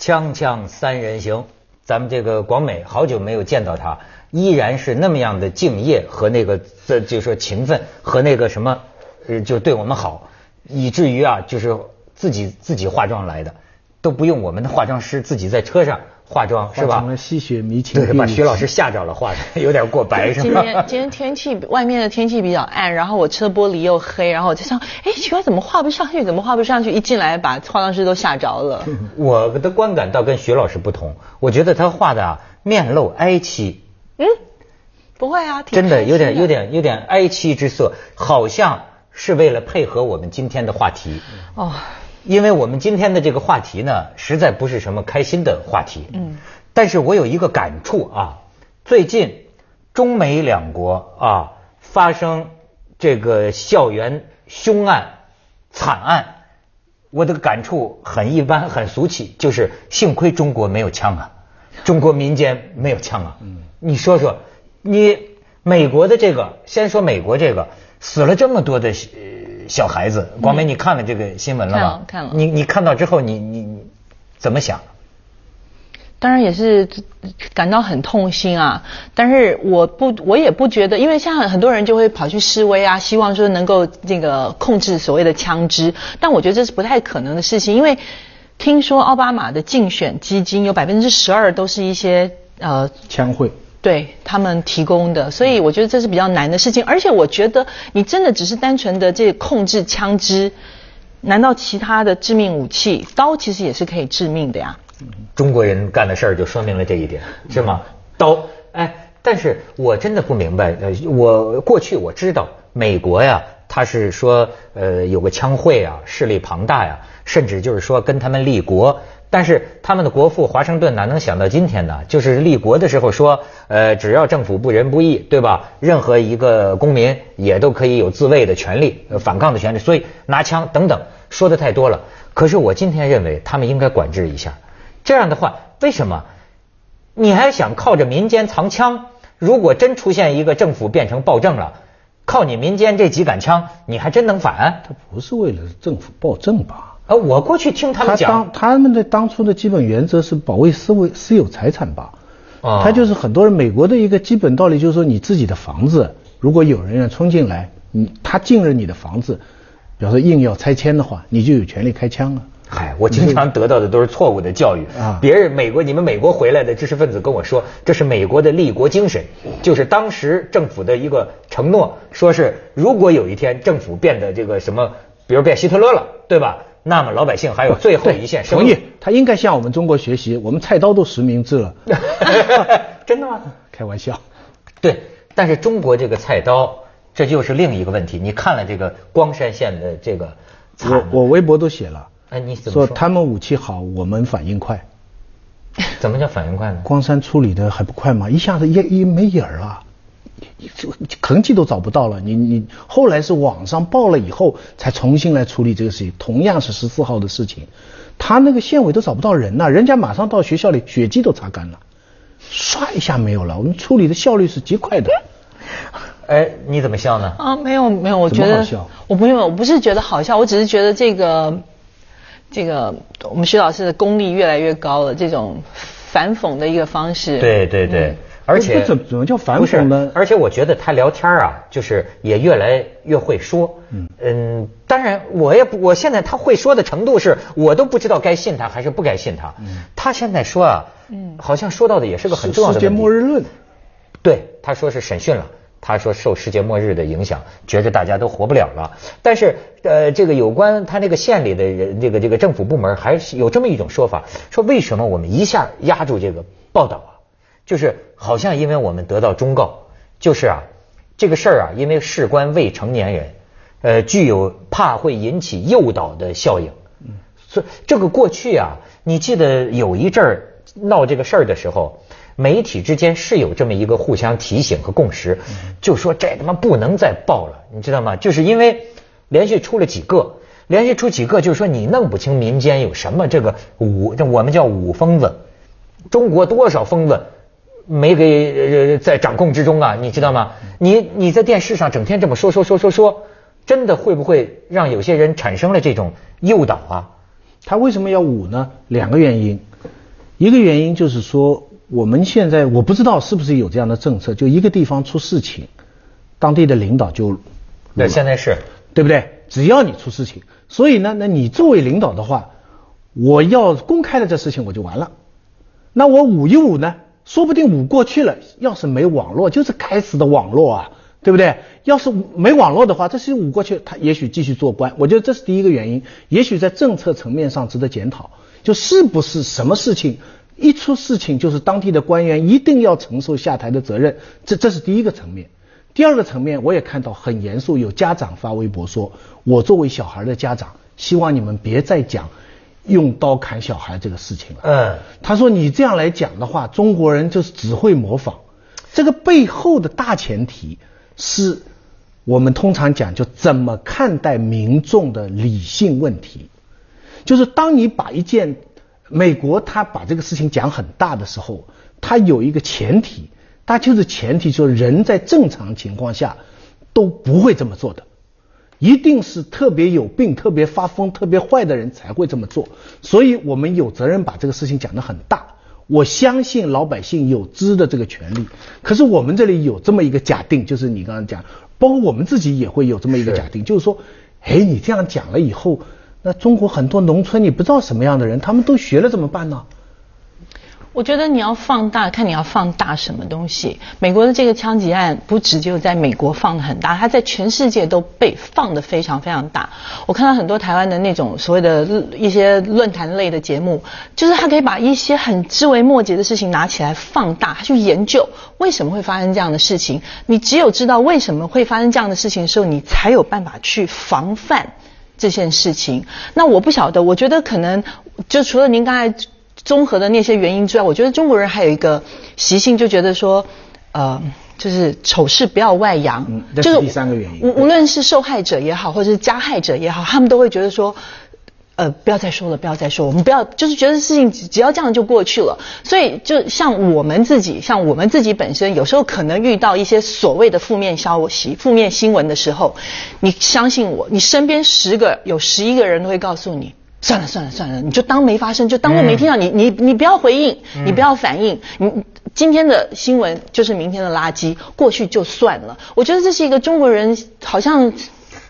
锵锵三人行，咱们这个广美好久没有见到他，依然是那么样的敬业和那个这就说勤奋和那个什么，呃，就对我们好，以至于啊，就是自己自己化妆来的，都不用我们的化妆师自己在车上化妆，是吧？成了吸血迷情。对，把徐老师吓着了，化的 有点过白，是今天今天天气外面的天气比较暗，然后我车玻璃又黑，然后我就想，哎，奇怪，怎么画不上去？怎么画不上去？一进来把化妆师都吓着了。我的观感倒跟徐老师不同，我觉得他画的啊面露哀戚，嗯，不会啊，挺真的有点有点有点哀戚之色，好像是为了配合我们今天的话题。哦，因为我们今天的这个话题呢，实在不是什么开心的话题。嗯，但是我有一个感触啊，最近中美两国啊发生这个校园凶案、惨案，我的感触很一般、很俗气，就是幸亏中国没有枪啊，中国民间没有枪啊。嗯，你说说，你美国的这个，先说美国这个死了这么多的呃小孩子，广美，你看了这个新闻了吗？看了看了你你看到之后，你你你怎么想？当然也是感到很痛心啊，但是我不，我也不觉得，因为像很多人就会跑去示威啊，希望说能够那个控制所谓的枪支，但我觉得这是不太可能的事情，因为听说奥巴马的竞选基金有百分之十二都是一些呃枪会。对他们提供的，所以我觉得这是比较难的事情。而且我觉得你真的只是单纯的这控制枪支，难道其他的致命武器刀其实也是可以致命的呀？中国人干的事儿就说明了这一点，是吗？刀，哎，但是我真的不明白，呃，我过去我知道美国呀，他是说呃有个枪会啊，势力庞大呀，甚至就是说跟他们立国。但是他们的国父华盛顿哪能想到今天呢？就是立国的时候说，呃，只要政府不仁不义，对吧？任何一个公民也都可以有自卫的权利、呃反抗的权利，所以拿枪等等说的太多了。可是我今天认为他们应该管制一下。这样的话，为什么你还想靠着民间藏枪？如果真出现一个政府变成暴政了，靠你民间这几杆枪，你还真能反？他不是为了政府暴政吧？呃，我过去听他们讲当，他们的当初的基本原则是保卫私卫私有财产吧？啊他就是很多人美国的一个基本道理，就是说你自己的房子，如果有人要冲进来，你他进了你的房子，比方说硬要拆迁的话，你就有权利开枪啊。嗨，我经常得到的都是错误的教育啊别人美国，你们美国回来的知识分子跟我说，这是美国的立国精神，就是当时政府的一个承诺，说是如果有一天政府变得这个什么，比如变希特勒了，对吧？那么老百姓还有最后一线生路同意，他应该向我们中国学习，我们菜刀都实名制了。真的吗？开玩笑，对，但是中国这个菜刀，这就是另一个问题。你看了这个光山县的这个惨，我我微博都写了，哎，你怎么说？说他们武器好，我们反应快。怎么叫反应快呢？光山处理的还不快吗？一下子一一没影儿了，就痕迹都找不到了。你你后来是网上报了以后，才重新来处理这个事情，同样是十四号的事情，他那个县委都找不到人呐，人家马上到学校里血迹都擦干了，唰一下没有了。我们处理的效率是极快的。哎，你怎么笑呢？啊，没有没有，我觉得好笑我不用，我不是觉得好笑，我只是觉得这个这个我们徐老师的功力越来越高了，这种反讽的一个方式。对对对，而且这怎怎么叫反不是讽呢而且我觉得他聊天啊，就是也越来越会说。嗯嗯当然我也不，我现在他会说的程度是，我都不知道该信他还是不该信他。他现在说啊，嗯好像说到的也是个很重要的世界末日论，对，他说是审讯了。他说受世界末日的影响，觉着大家都活不了了。但是，呃，这个有关他那个县里的人，这个这个政府部门还是有这么一种说法，说为什么我们一下压住这个报道啊？就是好像因为我们得到忠告，就是啊，这个事儿啊，因为事关未成年人，呃，具有怕会引起诱导的效应。嗯所以这个过去啊，你记得有一阵儿闹这个事儿的时候，媒体之间是有这么一个互相提醒和共识，就说这他妈不能再报了，你知道吗？就是因为连续出了几个，连续出几个，就是说你弄不清民间有什么这个武，这我们叫武疯子，中国多少疯子没给呃在掌控之中啊，你知道吗？你你在电视上整天这么说说说说说，真的会不会让有些人产生了这种诱导啊？他为什么要捂呢？两个原因，一个原因就是说，我们现在我不知道是不是有这样的政策，就一个地方出事情，当地的领导就，那现在是，对不对？只要你出事情，所以呢，那你作为领导的话，我要公开了这事情我就完了，那我捂一捂呢，说不定捂过去了。要是没网络，就是开始的网络啊，对不对？要是没网络的话，这事捂过去，他也许继续做官。我觉得这是第一个原因，也许在政策层面上值得检讨，就是不是什么事情一出事情，就是当地的官员一定要承受下台的责任，这这是第一个层面。第二个层面，我也看到很严肃，有家长发微博说：“我作为小孩的家长，希望你们别再讲用刀砍小孩这个事情了。”嗯，他说：“你这样来讲的话，中国人就是只会模仿。这个背后的大前提是我们通常讲，就怎么看待民众的理性问题。就是当你把一件美国他把这个事情讲很大的时候，他有一个前提。”他就是前提，说人在正常情况下都不会这么做的，一定是特别有病、特别发疯、特别坏的人才会这么做。所以我们有责任把这个事情讲得很大。我相信老百姓有知的这个权利。可是我们这里有这么一个假定，就是你刚刚讲，包括我们自己也会有这么一个假定，就是说，哎，你这样讲了以后，那中国很多农村你不知道什么样的人，他们都学了怎么办呢？我觉得你要放大，看你要放大什么东西。美国的这个枪击案不止就在美国放的很大，它在全世界都被放的非常非常大。我看到很多台湾的那种所谓的一些论坛类的节目，就是他可以把一些很枝微末节的事情拿起来放大，他去研究为什么会发生这样的事情。你只有知道为什么会发生这样的事情的时候，你才有办法去防范这件事情。那我不晓得，我觉得可能就除了您刚才。综合的那些原因之外，我觉得中国人还有一个习性，就觉得说，呃，就是丑事不要外扬。嗯，这是第三个原因。无无论是受害者也好，或者是加害者也好，他们都会觉得说，呃，不要再说了，不要再说，我们不要，就是觉得事情只要这样就过去了。所以，就像我们自己，像我们自己本身，有时候可能遇到一些所谓的负面消息、负面新闻的时候，你相信我，你身边十个有十一个人都会告诉你。算了算了算了，你就当没发生，就当做没听到。你你你不要回应，你不要反应。你今天的新闻就是明天的垃圾，过去就算了。我觉得这是一个中国人好像。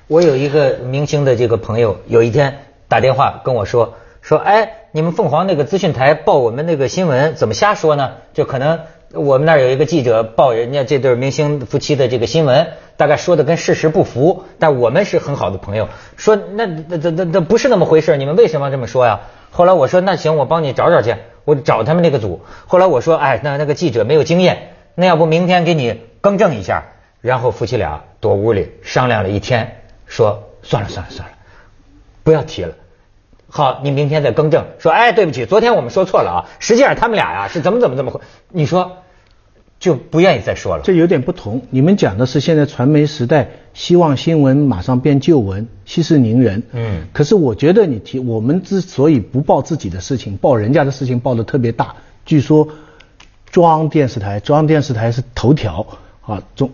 我有一个明星的这个朋友，有一天打电话跟我说说，哎，你们凤凰那个资讯台报我们那个新闻怎么瞎说呢？就可能。我们那儿有一个记者报人家这对明星夫妻的这个新闻，大概说的跟事实不符，但我们是很好的朋友，说那那那那不是那么回事，你们为什么这么说呀？后来我说那行，我帮你找找去，我找他们那个组。后来我说哎，那那个记者没有经验，那要不明天给你更正一下。然后夫妻俩躲屋里商量了一天，说算了算了算了，不要提了。好，你明天再更正，说哎，对不起，昨天我们说错了啊，实际上他们俩呀是怎么怎么怎么回，你说就不愿意再说了。这有点不同，你们讲的是现在传媒时代，希望新闻马上变旧闻，息事宁人。嗯。可是我觉得你提我们之所以不报自己的事情，报人家的事情报的特别大，据说中央电视台，中央电视台是头条啊，中。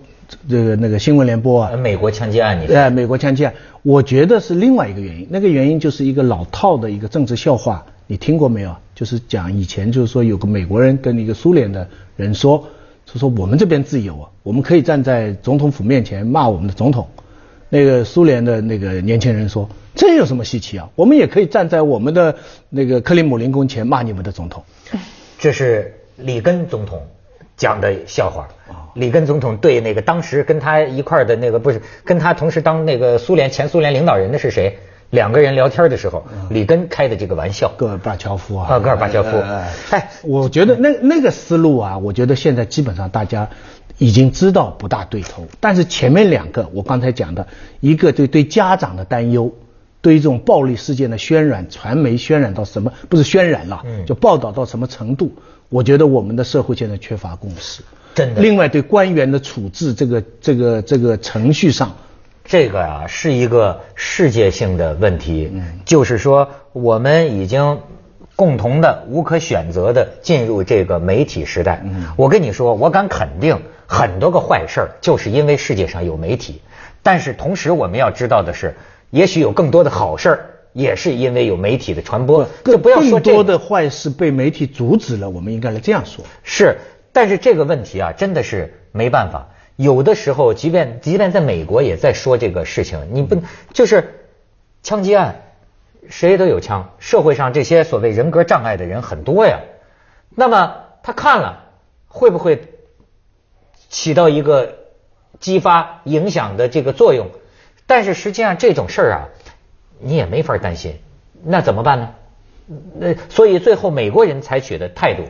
这个那个新闻联播啊，美国枪击案，你哎，美国枪击案，我觉得是另外一个原因。那个原因就是一个老套的一个政治笑话，你听过没有？就是讲以前就是说有个美国人跟一个苏联的人说，就说我们这边自由啊，我们可以站在总统府面前骂我们的总统。那个苏联的那个年轻人说，这有什么稀奇啊？我们也可以站在我们的那个克里姆林宫前骂你们的总统。这是里根总统。讲的笑话，里根总统对那个当时跟他一块的那个不是跟他同时当那个苏联前苏联领导人的是谁？两个人聊天的时候，里根开的这个玩笑。戈尔巴乔夫啊。啊，戈尔巴乔夫。哎，我觉得那那个思路啊，我觉得现在基本上大家已经知道不大对头。但是前面两个，我刚才讲的，一个对对家长的担忧，对于这种暴力事件的渲染，传媒渲染到什么？不是渲染了，就报道到什么程度？我觉得我们的社会现在缺乏共识，真的。另外，对官员的处置，这个这个这个程序上，这个啊是一个世界性的问题。嗯，就是说，我们已经共同的、无可选择的进入这个媒体时代。嗯，我跟你说，我敢肯定，很多个坏事儿就是因为世界上有媒体。但是同时，我们要知道的是，也许有更多的好事儿。也是因为有媒体的传播。就更不要说多的坏事被媒体阻止了，我们应该来这样说。是，但是这个问题啊，真的是没办法。有的时候，即便即便在美国也在说这个事情，你不就是枪击案，谁都有枪，社会上这些所谓人格障碍的人很多呀。那么他看了，会不会起到一个激发影响的这个作用？但是实际上这种事儿啊，你也没法担心。那怎么办呢？那所以最后美国人采取的态度，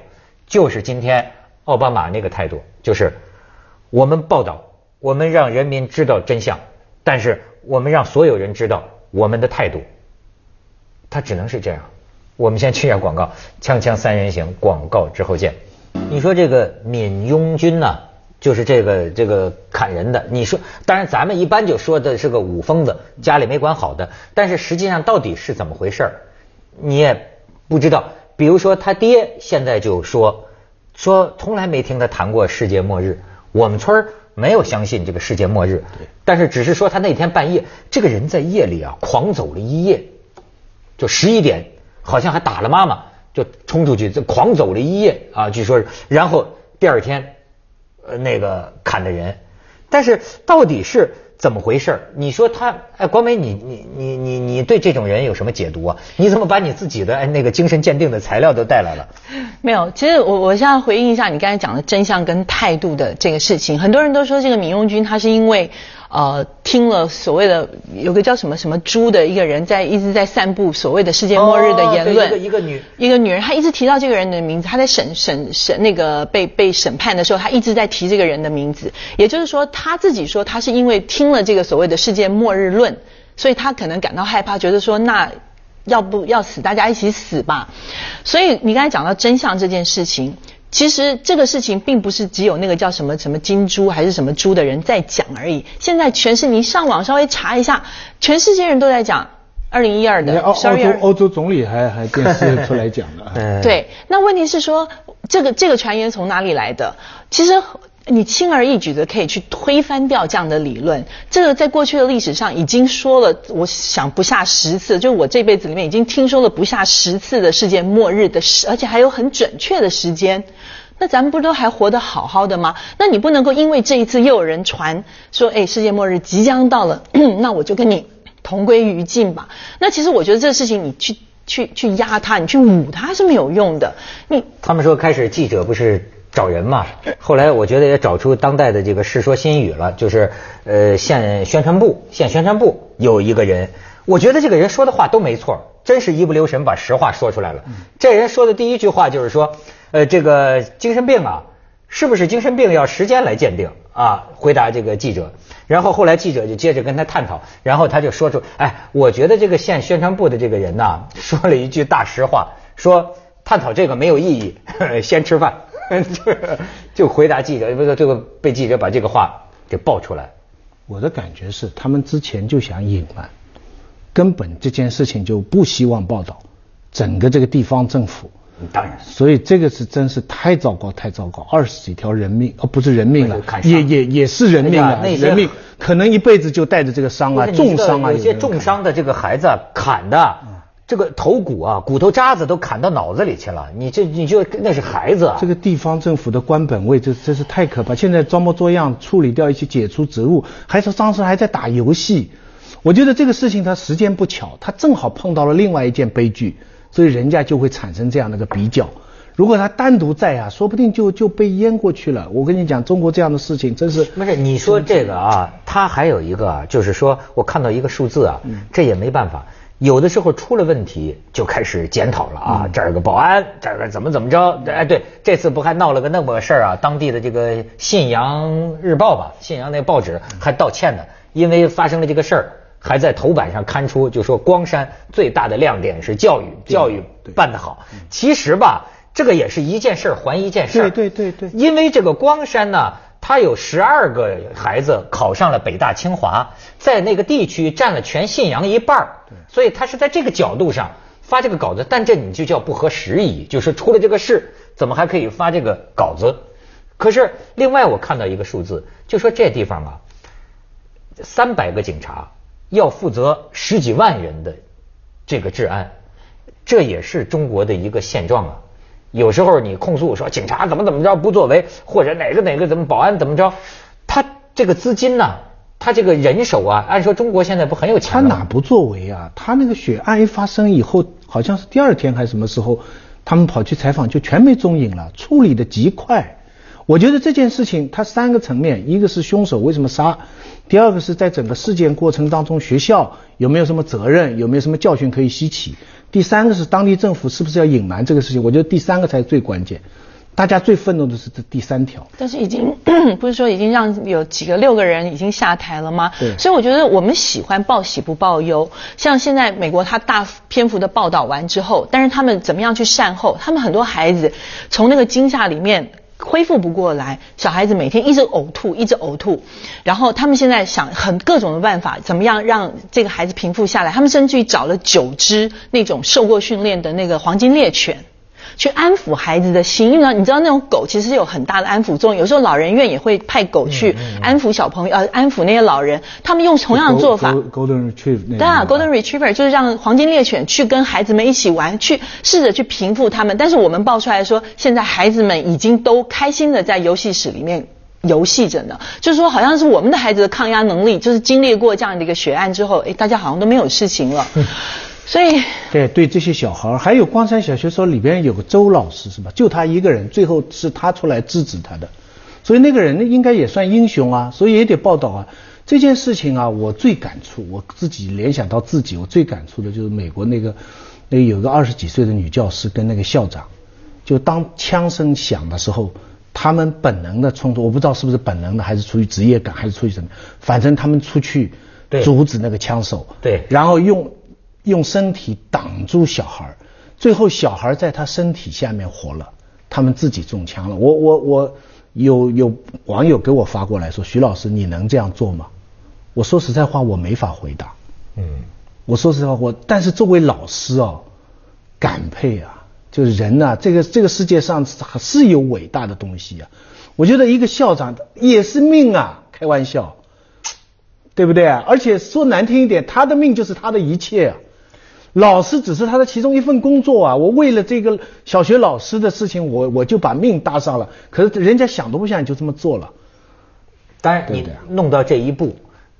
就是今天奥巴马那个态度，就是我们报道，我们让人民知道真相，但是我们让所有人知道我们的态度。他只能是这样。我们先去一下广告，锵锵三人行，广告之后见。你说这个闵拥军呐、就是这个这个砍人的。你说，当然咱们一般就说的是个武疯子，家里没管好的。但是实际上到底是怎么回事儿，你也不知道。比如说他爹现在就说说从来没听他谈过世界末日，我们村儿没有相信这个世界末日。但是只是说他那天半夜，这个人在夜里啊狂走了一夜。就十一点，好像还打了妈妈，就冲出去，这狂走了一夜啊，据说是，然后第二天，呃，那个砍的人，但是到底是怎么回事？你说他，哎，国美，你你你你你对这种人有什么解读啊？你怎么把你自己的哎那个精神鉴定的材料都带来了？没有，其实我我现在回应一下你刚才讲的真相跟态度的这个事情。很多人都说这个闵用军他是因为呃听了所谓的有个叫什么什么猪的一个人在一直在散布所谓的世界末日的言论，哦一个一个女一个女人，她一直提到这个人的名字，她在审审审那个被被审判的时候，她一直在提这个人的名字。也就是说，她自己说她是因为听了这个所谓的世界末日论，所以她可能感到害怕，觉得说那要不要死，大家一起死吧。所以你刚才讲到真相这件事情。其实这个事情并不是只有那个叫什么什么金猪还是什么猪的人在讲而已。现在全是你上网稍微查一下，全世界人都在讲。二零一二的人家澳十二月欧洲总理还还电视出来讲了。嗯，对，那问题是说，这个这个传言从哪里来的？其实你轻而易举的可以去推翻掉这样的理论。这个在过去的历史上已经说了，我想不下十次，就我这辈子里面已经听说了不下十次的世界末日的时，而且还有很准确的时间。那咱们不都还活得好好的吗？那你不能够因为这一次又有人传说，哎，世界末日即将到了，那我就跟你同归于尽吧。那其实我觉得这个事情，你去去去压他，你去捂他是没有用的。你他们说开始记者不是找人嘛，后来我觉得也找出当代的这个《世说新语》了，就是呃县宣传部县宣传部有一个人，我觉得这个人说的话都没错，真是一不留神把实话说出来了。这人说的第一句话就是说，呃这个精神病啊，是不是精神病要时间来鉴定啊？回答这个记者。然后后来记者就接着跟他探讨，然后他就说出，哎，我觉得这个县宣传部的这个人呐，说了一句大实话，说探讨这个没有意义，先吃饭，就回答记者，不是这个被记者把这个话给爆出来。我的感觉是，他们之前就想隐瞒，根本这件事情就不希望报道，整个这个地方政府。当然，所以这个是真是太糟糕，太糟糕！二十几条人命，哦，不是人命了也也也是人命啊，哎呀那些人命可能一辈子就带着这个伤啊，重伤啊，有些重伤的这个孩子啊砍的，这个头骨啊，骨头渣子都砍到脑子里去了，你这你就那是孩子啊。这个地方政府的官本位，这真是太可怕。现在装模作样处理掉一些解除职务，还说当时还在打游戏。我觉得这个事情它时间不巧，他正好碰到了另外一件悲剧，所以人家就会产生这样的一个比较。如果他单独在啊，说不定就就被淹过去了。我跟你讲，中国这样的事情真是不是你说这个啊，他还有一个啊，就是说我看到一个数字啊，这也没办法。有的时候出了问题就开始检讨了啊，这儿个保安，这儿个怎么怎么着？哎，对，这次不还闹了个那么个事儿啊？当地的这个《信阳日报》吧，信阳那报纸还道歉呢，因为发生了这个事儿，还在头版上刊出，就说光山最大的亮点是教育，教育办得好。其实吧，这个也是一件事儿还一件事儿。对对对对因为这个光山呢，他有十二个孩子考上了北大清华，在那个地区占了全信阳一半儿所以他是在这个角度上发这个稿子，但这你就叫不合时宜，就是出了这个事，怎么还可以发这个稿子？可是另外我看到一个数字，就说这地方啊，三百个警察要负责十几万人的这个治安，这也是中国的一个现状啊。有时候你控诉说警察怎么怎么着不作为，或者哪个哪个怎么保安怎么着，他这个资金呢，他这个人手啊，按说中国现在不很有钱他哪不作为啊？他那个血案一发生以后，好像是第二天还是什么时候，他们跑去采访就全没踪影了，处理的极快。我觉得这件事情它三个层面，一个是凶手为什么杀，第二个是在整个事件过程当中学校有没有什么责任，有没有什么教训可以吸取，第三个是当地政府是不是要隐瞒这个事情。我觉得第三个才是最关键。大家最愤怒的是这第三条。但是已经 不是说已经让有几个六个人已经下台了吗？对所以我觉得我们喜欢报喜不报忧。像现在美国他大篇幅的报道完之后，但是他们怎么样去善后？他们很多孩子从那个惊吓里面。恢复不过来，小孩子每天一直呕吐，一直呕吐，然后他们现在想很各种的办法，怎么样让这个孩子平复下来？他们甚至于找了九只那种受过训练的那个黄金猎犬。去安抚孩子的心，因为呢，你知道那种狗其实有很大的安抚作用。有时候老人院也会派狗去安抚小朋友，呃，安抚那些老人。他们用同样的做法。Golden Retriever 对啊，Golden Retriever 就是让黄金猎犬去跟孩子们一起玩，去试着去平复他们。但是我们爆出来说，现在孩子们已经都开心的在游戏室里面游戏着呢。就是说，好像是我们的孩子的抗压能力，就是经历过这样的一个血案之后，哎，大家好像都没有事情了。所以，对对，这些小孩，还有光山小学说里边有个周老师是吧？就他一个人，最后是他出来制止他的，所以那个人应该也算英雄啊，所以也得报道啊。这件事情啊，我最感触，我自己联想到自己，我最感触的就是美国那个，那个有个二十几岁的女教师跟那个校长，就当枪声响的时候，他们本能的冲突，我不知道是不是本能的，还是出于职业感，还是出于什么，反正他们出去阻止那个枪手，对然后用用身体挡住小孩儿，最后小孩在他身体下面活了，他们自己中枪了。我我我有有网友给我发过来说，徐老师你能这样做吗？我说实在话，我没法回答。嗯，我说实在话，我但是作为老师哦，感佩啊，就是人呐、这个这个世界上是是有伟大的东西啊。我觉得一个校长也是命啊，开玩笑，对不对啊？而且说难听一点，他的命就是他的一切啊。老师只是他的其中一份工作啊！我为了这个小学老师的事情，我我就把命搭上了。可是人家想都不想，你就这么做了。当然你弄到这一步，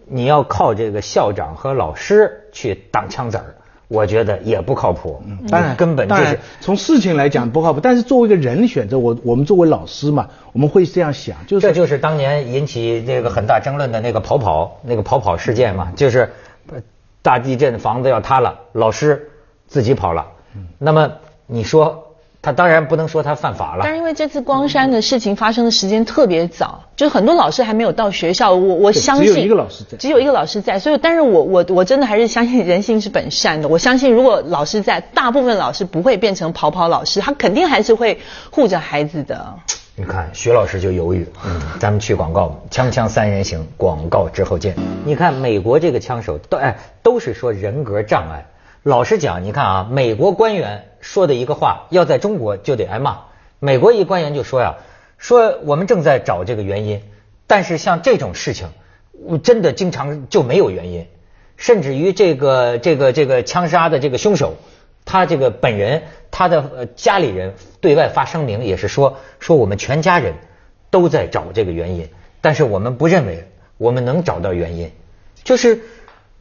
你要靠这个校长和老师去挡枪子儿，我觉得也不靠谱。当然，根本就是从事情来讲不靠谱，但是作为一个人的选择，我我们作为老师嘛，我们会这样想，就是这就是当年引起这个很大争论的那个跑跑那个跑跑事件嘛，就是呃大地震房子要塌了，老师自己跑了。那么你说他当然不能说他犯法了但，是因为这次光山的事情发生的时间特别早，就很多老师还没有到学校，我我相信只有一个老师在只有一个老师在，所以但是我我我真的还是相信人性是本善的，我相信如果老师在，大部分老师不会变成跑跑老师，他肯定还是会护着孩子的。你看徐老师就犹豫。嗯，咱们去广告，锵锵三人行，广告之后见。你看美国这个枪手都哎都是说人格障碍。老实讲，你看啊，美国官员说的一个话，要在中国就得挨骂。美国一官员就说呀，说我们正在找这个原因，但是像这种事情，我真的经常就没有原因，甚至于这个这个这个枪杀的这个凶手，他这个本人，他的呃家里人对外发声明也是说，说我们全家人都在找这个原因，但是我们不认为我们能找到原因，就是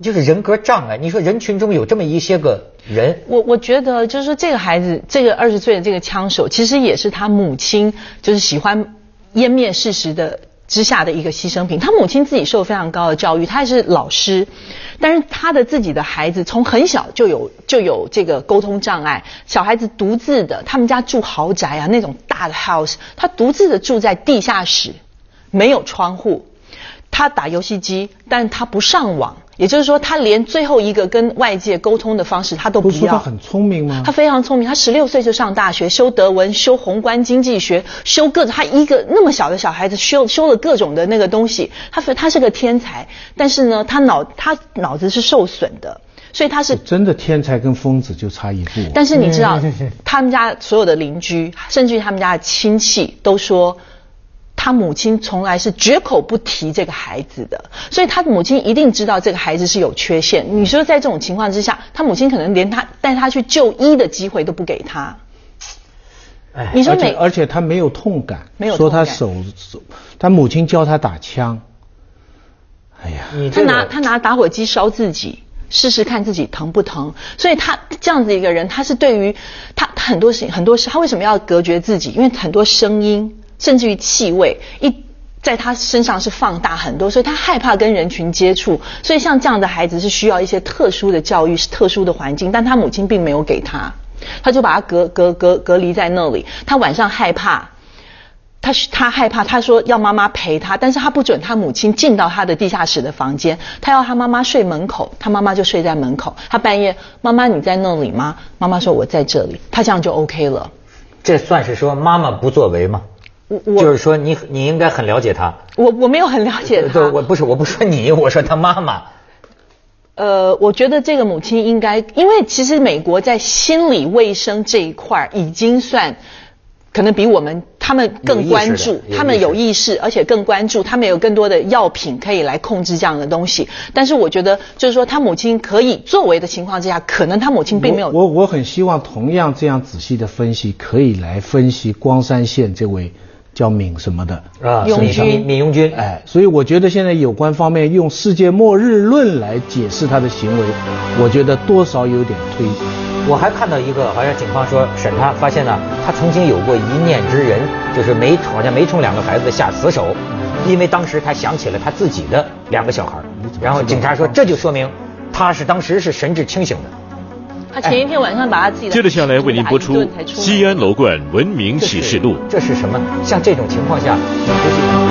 就是人格障碍。你说人群中有这么一些个人，我我觉得就是说这个孩子，这个二十岁的这个枪手，其实也是他母亲就是喜欢湮灭事实的之下的一个牺牲品。他母亲自己受非常高的教育，他也是老师，但是他的自己的孩子从很小就有就有这个沟通障碍，小孩子独自的，他们家住豪宅啊那种大的 house，他独自的住在地下室，没有窗户。他打游戏机，但他不上网，也就是说，他连最后一个跟外界沟通的方式他都不要。不他很聪明吗他？非常聪明，他十六岁就上大学，修德文，修宏观经济学，修各种。他一个那么小的小孩子，修修了各种的那个东西，他他是个天才，但是呢，他脑他脑子是受损的，所以他是真的天才跟疯子就差一步。但是你知道，他们家所有的邻居，甚至于他们家的亲戚都说，他母亲从来是绝口不提这个孩子的，所以他母亲一定知道这个孩子是有缺陷。你说在这种情况之下，他母亲可能连他带他去就医的机会都不给他。哎你说每而且而且他没有痛感，没有说他手手，他母亲教他打枪。哎呀，他你这个拿他拿打火机烧自己，试试看自己疼不疼。所以他这样子一个人，他是对于他他很多事情很多事，他为什么要隔绝自己？因为很多声音，甚至于气味一。在他身上是放大很多，所以他害怕跟人群接触，所以像这样的孩子是需要一些特殊的教育、是特殊的环境，但他母亲并没有给他，他就把他隔隔隔隔离在那里。他晚上害怕，他他害怕，他说要妈妈陪他，但是他不准他母亲进到他的地下室的房间，他要他妈妈睡门口，他妈妈就睡在门口。他半夜，妈妈你在那里吗？妈妈说我在这里，他这样就 OK 了。这算是说妈妈不作为吗？我我就是说你你应该很了解他。我我没有很了解他，对，我不是我不说你，我说他妈妈。呃，我觉得这个母亲应该，因为其实美国在心理卫生这一块儿已经算。可能比我们他们更关注他们有意识，而且更关注，他们有更多的药品可以来控制这样的东西。但是我觉得，就是说他母亲可以作为的情况之下，可能他母亲并没有我我我很希望同样这样仔细的分析，可以来分析光山县这位叫闵什么的啊，闵永军闵闵永军，哎，所以我觉得现在有关方面用世界末日论来解释他的行为，我觉得多少有点推。我还看到一个，好像警方说审他，发现呢，他曾经有过一念之仁，就是没好像没冲两个孩子下死手，因为当时他想起了他自己的两个小孩，然后警察说这就说明他是当时是神志清醒的。他前一天晚上把他自己的接着下来为您播出西安楼冠文明这是启示录》。这是什么？像这种情况下，就是